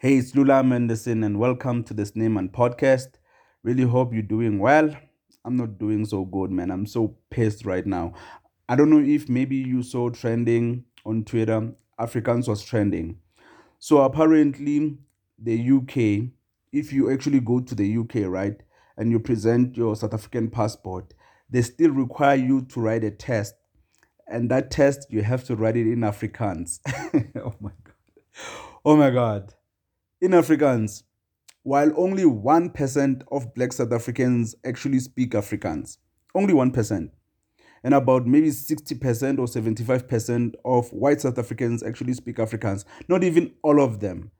Hey, it's Lula Manderson, and welcome to the Snayman podcast. Really hope you're doing well. I'm not doing so good, man. I'm so pissed right now. I don't know if maybe you saw trending on Twitter, Afrikaans was trending. So apparently, the UK, if you actually go to the UK, right, and you present your South African passport, they still require you to write a test. And that test, you have to write it in Afrikaans. oh my God. Oh my God in Afrikaans, while only 1% of black South Africans actually speak Afrikaans, only 1%, and about maybe 60% or 75% of white South Africans actually speak Afrikaans, not even all of them.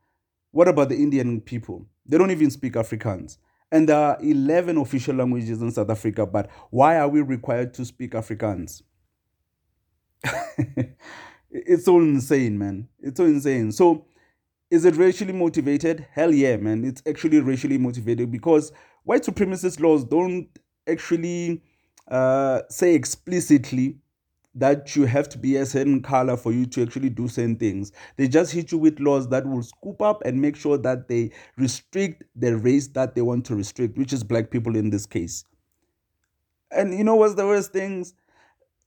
What about the Indian people? They don't even speak Afrikaans. And there are 11 official languages in South Africa, but why are we required to speak Afrikaans? it's so insane, man. It's so insane. So, is it racially motivated? Hell yeah, man. It's actually racially motivated because white supremacist laws don't actually uh, say explicitly that you have to be a certain color for you to actually do certain things. They just hit you with laws that will scoop up and make sure that they restrict the race that they want to restrict, which is black people in this case. And you know what's the worst things?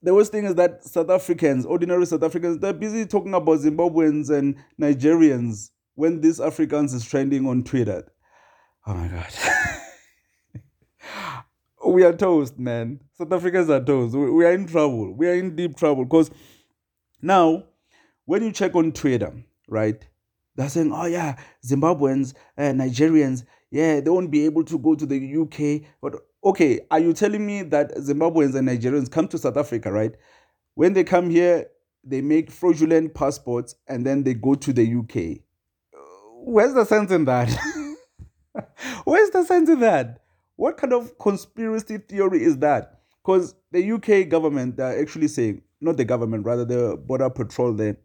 The worst thing is that South Africans, ordinary South Afrikaans, they're busy talking about Zimbabweans and Nigerians when this Africans is trending on Twitter. Oh my God. we are toast, man. South Africans are toast. We are in trouble. We are in deep trouble because now, when you check on Twitter, right, they're saying, oh yeah, Zimbabweans, uh, Nigerians, yeah, they won't be able to go to the UK. But okay, are you telling me that Zimbabweans and Nigerians come to South Africa, right? When they come here, they make fraudulent passports and then they go to the UK. Where's the sense in that? Where's the sense in that? What kind of conspiracy theory is that? Because the UK government, they're actually saying, not the government, rather the border patrol there,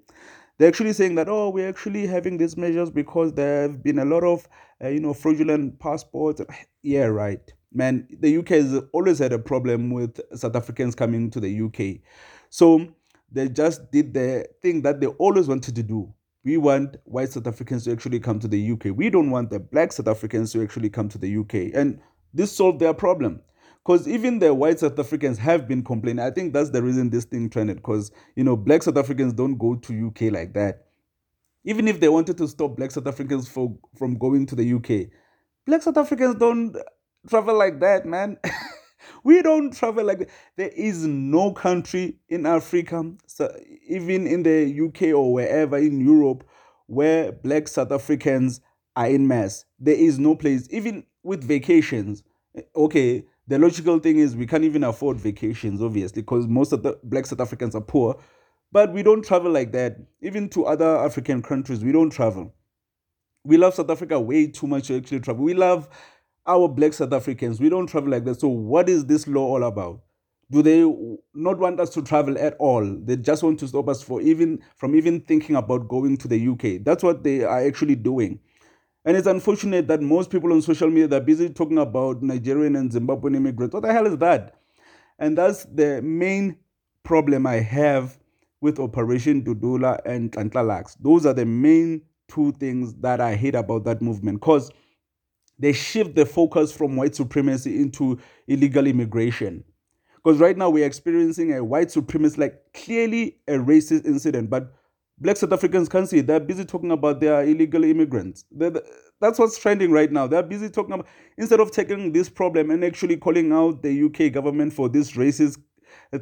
they're actually saying that oh we're actually having these measures because there have been a lot of uh, you know fraudulent passports yeah right man the uk has always had a problem with south africans coming to the uk so they just did the thing that they always wanted to do we want white south africans to actually come to the uk we don't want the black south africans to actually come to the uk and this solved their problem because even the white South Africans have been complaining. I think that's the reason this thing trended. Because you know, black South Africans don't go to UK like that. Even if they wanted to stop black South Africans for, from going to the UK, black South Africans don't travel like that, man. we don't travel like that. There is no country in Africa, so even in the UK or wherever in Europe, where black South Africans are in mass. There is no place, even with vacations. Eh, okay, the logical thing is we can't even afford vacations, obviously, because most of the black South Africans are poor. But we don't travel like that. Even to other African countries, we don't travel. We love South Africa way too much to actually travel. We love our black South Africans. We don't travel like that. So, what is this law all about? Do they not want us to travel at all? They just want to stop us for even from even thinking about going to the UK. That's what they are actually doing. And it's unfortunate that most people on social media are busy talking about Nigerian and Zimbabwean immigrants. What the hell is that? And that's the main problem I have with Operation Dudula and Nhlanhla Those are the main two things that I hate about that movement because they shift the focus from white supremacy into illegal immigration. Because right now we're experiencing a white supremacist, like clearly a racist incident, but black South Africans can't see. They're busy talking about their illegal immigrants. That's what's trending right now. They're busy talking about instead of taking this problem and actually calling out the UK government for this racist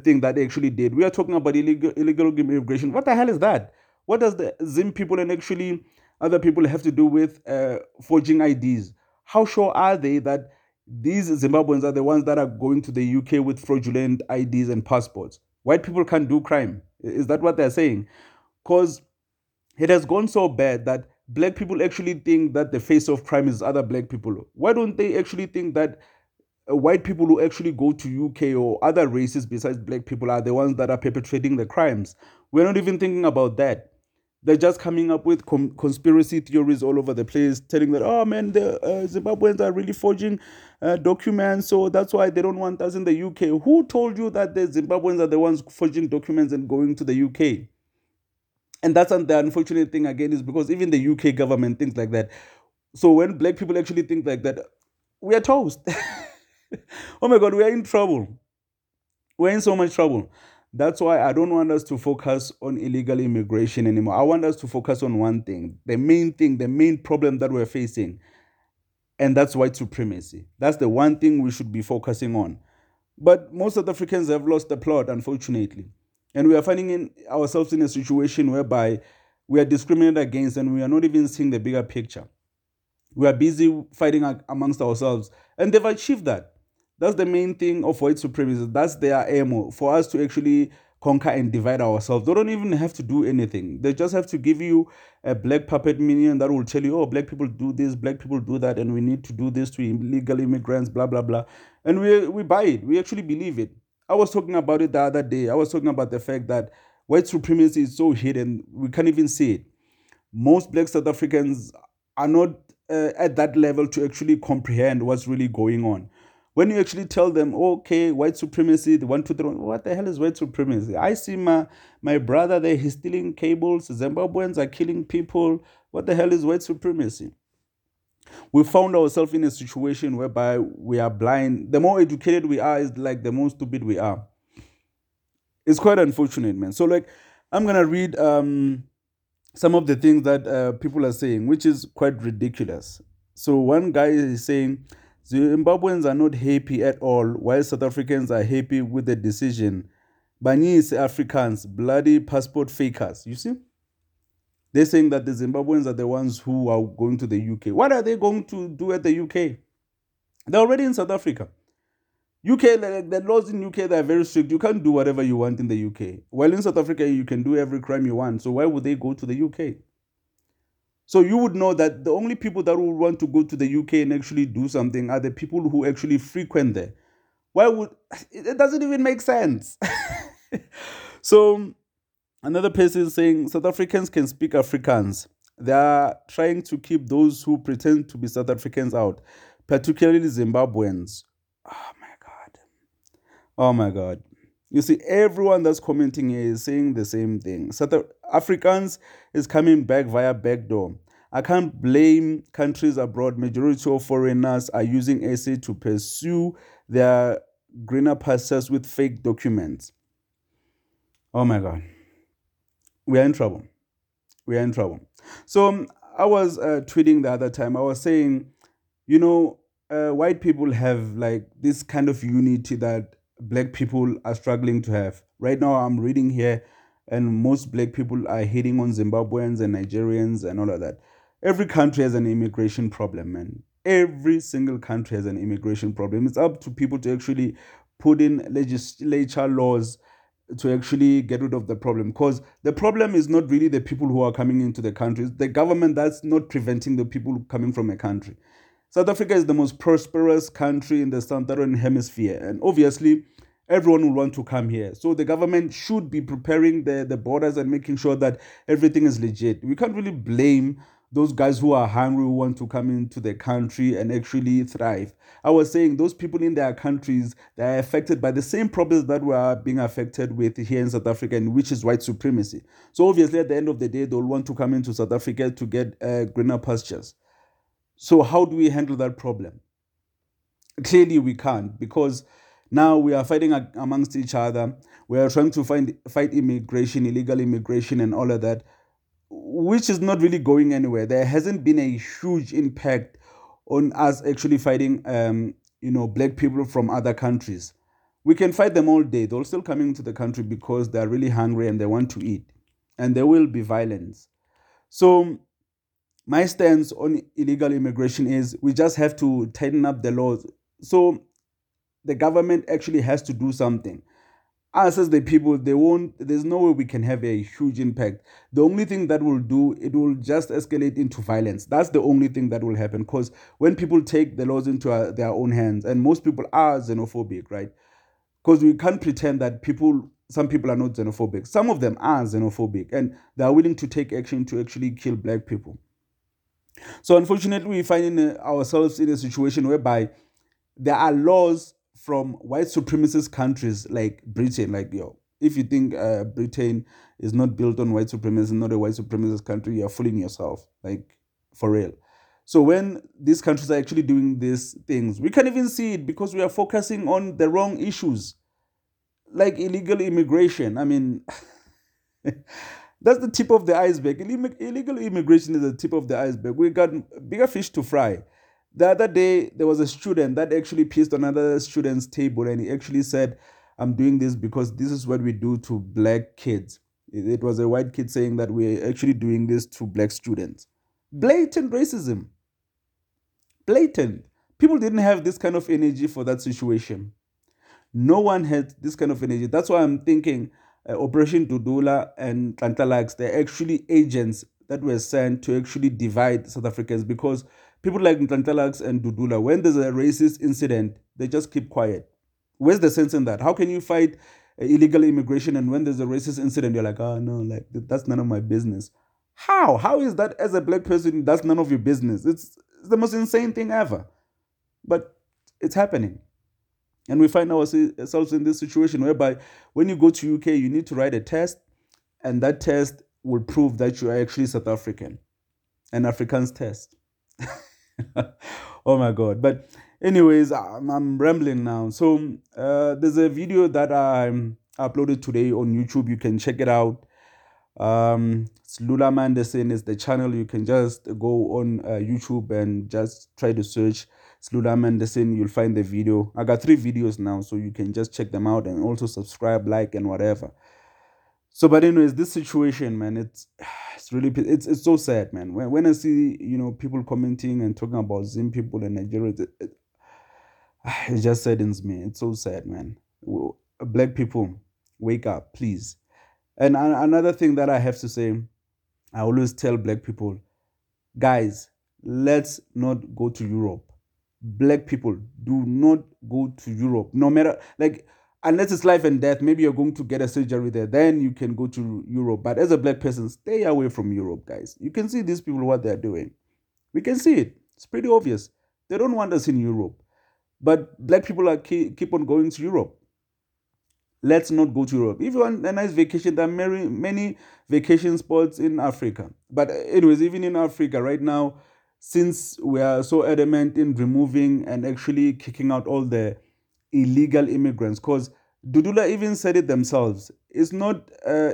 thing that they actually did. We are talking about illegal illegal immigration. What the hell is that? What does the Zim people and actually other people have to do with uh, forging IDs? How sure are they that these Zimbabweans are the ones that are going to the UK with fraudulent IDs and passports? White people can't do crime. Is that what they're saying? because it has gone so bad that black people actually think that the face of crime is other black people. Why don't they actually think that uh, white people who actually go to UK or other races besides black people are the ones that are perpetrating the crimes? We're not even thinking about that. They're just coming up with com- conspiracy theories all over the place, telling that, oh man, the uh, Zimbabweans are really forging uh, documents, so that's why they don't want us in the UK. Who told you that the Zimbabweans are the ones forging documents and going to the UK? And that's the unfortunate thing again is because even the UK government thinks like that. So when black people actually think like that, we are toast. oh my God, we are in trouble. We're in so much trouble. That's why I don't want us to focus on illegal immigration anymore. I want us to focus on one thing the main thing, the main problem that we're facing, and that's white supremacy. That's the one thing we should be focusing on. But most South Africans have lost the plot, unfortunately. And we are finding in ourselves in a situation whereby we are discriminated against and we are not even seeing the bigger picture. We are busy fighting amongst ourselves. And they've achieved that. That's the main thing of white supremacy. That's their aim for us to actually conquer and divide ourselves. They don't even have to do anything. They just have to give you a black puppet minion that will tell you, oh, black people do this, black people do that, and we need to do this to illegal immigrants, blah, blah, blah. And we, we buy it. We actually believe it. I was talking about it the other day. I was talking about the fact that white supremacy is so hidden, we can't even see it. Most black South Africans are not uh, at that level to actually comprehend what's really going on. When you actually tell them, okay, white supremacy, the one, two, three, what the hell is white supremacy? I see my, my brother there, he's stealing cables. Zimbabweans are killing people. What the hell is white supremacy? We found ourselves in a situation whereby we are blind. The more educated we are, is like the more stupid we are. It's quite unfortunate, man. So, like, I'm gonna read um, some of the things that uh, people are saying, which is quite ridiculous. So, one guy is saying, Zimbabweans are not happy at all, while South Africans are happy with the decision. Banyis Africans, bloody passport fakers. You see? They're saying that the Zimbabweans are the ones who are going to the UK. What are they going to do at the UK? They're already in South Africa. UK, the laws in UK they are very strict. You can't do whatever you want in the UK. While in South Africa, you can do every crime you want. So why would they go to the UK? So you would know that the only people that would want to go to the UK and actually do something are the people who actually frequent there. Why would it doesn't even make sense? so another person saying South Africans can speak Afrikaans. They are trying to keep those who pretend to be South Africans out, particularly Zimbabweans. Oh my god. Oh my god. You see, everyone that's commenting here is saying the same thing. South Africans is coming back via backdoor. I can't blame countries abroad. Majority of foreigners are using SA to pursue their greener pastures with fake documents. Oh my God. We are in trouble. We are in trouble. So um, I was uh, tweeting the other time. I was saying, you know, uh, white people have like this kind of unity that black people are struggling to have. Right now, I'm reading here, and most black people are hating on Zimbabweans and Nigerians and all of that. Every country has an immigration problem, man. Every single country has an immigration problem. It's up to people to actually put in legislature laws to actually get rid of the problem because the problem is not really the people who are coming into the country it's the government that's not preventing the people coming from a country South Africa is the most prosperous country in the southern hemisphere, and obviously, everyone will want to come here. So the government should be preparing the, the borders and making sure that everything is legit. We can't really blame those guys who are hungry who want to come into the country and actually thrive. I was saying those people in their countries they are affected by the same problems that we are being affected with here in South Africa, and which is white supremacy. So obviously, at the end of the day, they'll want to come into South Africa to get uh, greener pastures. So, how do we handle that problem? Clearly, we can't because now we are fighting amongst each other. We are trying to find fight immigration, illegal immigration, and all of that, which is not really going anywhere. There hasn't been a huge impact on us actually fighting, um, you know, black people from other countries. We can fight them all day. They're still coming to the country because they're really hungry and they want to eat, and there will be violence. So my stance on illegal immigration is we just have to tighten up the laws. So the government actually has to do something. Us as the people, they won't. There's no way we can have a huge impact. The only thing that will do it will just escalate into violence. That's the only thing that will happen. Because when people take the laws into uh, their own hands, and most people are xenophobic, right? Because we can't pretend that people some people are not xenophobic. Some of them are xenophobic and they are willing to take action to actually kill black people. So unfortunately, we're finding ourselves in a situation whereby there are laws from white supremacist countries like Britain, like yo, If you think uh, Britain is not built on white supremacy, not a white supremacist country, you're fooling yourself. Like, for real. So when these countries are actually doing these things, we can't even see it because we are focusing on the wrong issues, like illegal immigration. I mean, that's the tip of the iceberg. Illegal immigration is the tip of the iceberg. We got bigger fish to fry. The other day, there was a student that actually pissed on another student's table and he actually said, I'm doing this because this is what we do to black kids. It was a white kid saying that we're actually doing this to black students. Blatant racism. Blatant. People didn't have this kind of energy for that situation. No one had this kind of energy. That's why I'm thinking uh, Operation Dudula and Nhlanhla Lux, they're actually agents that were sent to actually divide South Africans because people like Nhlanhla Lux and Dudula, when there's a racist incident, they just keep quiet. Where's the sense in that? How can you fight uh, illegal immigration and when there's a racist incident, you're like, oh no, like that's none of my business. How? How is that as a black person, that's none of your business? It's, it's the most insane thing ever. But it's happening. And we find ourselves in this situation whereby when you go to UK, you need to write a test, and that test will prove that you are actually South African. An Afrikaans test. oh my God. But, anyways, I'm, I'm rambling now. So, uh, there's a video that I uploaded today on YouTube. You can check it out. Um, it's Lula Manderson is the channel. You can just go on uh, YouTube and just try to search Lula Manderson. You'll find the video. I got three videos now, so you can just check them out and also subscribe, like, and whatever. So, but anyways, this situation, man, it's it's really it's it's so sad, man. When when I see you know people commenting and talking about Zim people in Nigeria, it, it, it just saddens me. It's so sad, man. Black people, wake up, please. And another thing that I have to say, I always tell black people, guys, let's not go to Europe. Black people, do not go to Europe. No matter, like, unless it's life and death, maybe you're going to get a surgery there, then you can go to Europe. But as a black person, stay away from Europe, guys. You can see these people, what they're doing. We can see it. It's pretty obvious. They don't want us in Europe. But black people are keep, keep on going to Europe let's not go to Europe. If you want a nice vacation, there are many, many vacation spots in Africa. But, anyways, even in Africa right now, since we are so adamant in removing and actually kicking out all the illegal immigrants, because Dudula even said it themselves, it's not uh,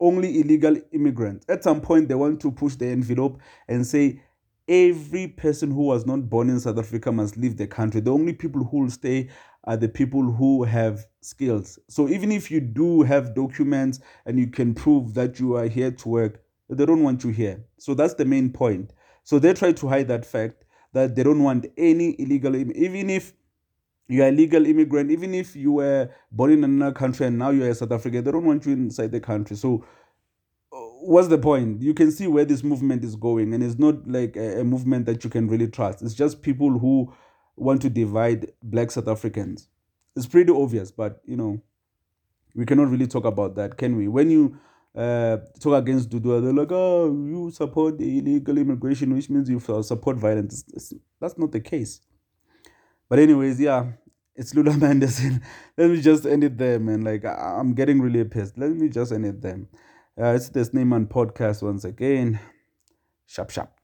only illegal immigrants. At some point, they want to push the envelope and say every person who was not born in South Africa must leave the country. The only people who will stay are the people who have skills. So even if you do have documents and you can prove that you are here to work, they don't want you here. So that's the main point. So they try to hide that fact that they don't want any illegal, even if you are a legal immigrant, even if you were born in another country and now you are a South African, they don't want you inside the country. So uh, what's the point? You can see where this movement is going, and it's not like a, a movement that you can really trust. It's just people who want to divide black South Africans. It's pretty obvious, but you know, we cannot really talk about that, can we? When you uh, talk against Dudula, they're like, oh, you support illegal immigration, which means you support violence. It's, that's not the case. But anyways, yeah, it's Lula Manderson. Let me just end it there, man. Like I'm getting really pissed. Let me just end it there. Uh, it's the Snyman podcast once again. Sharp, sharp.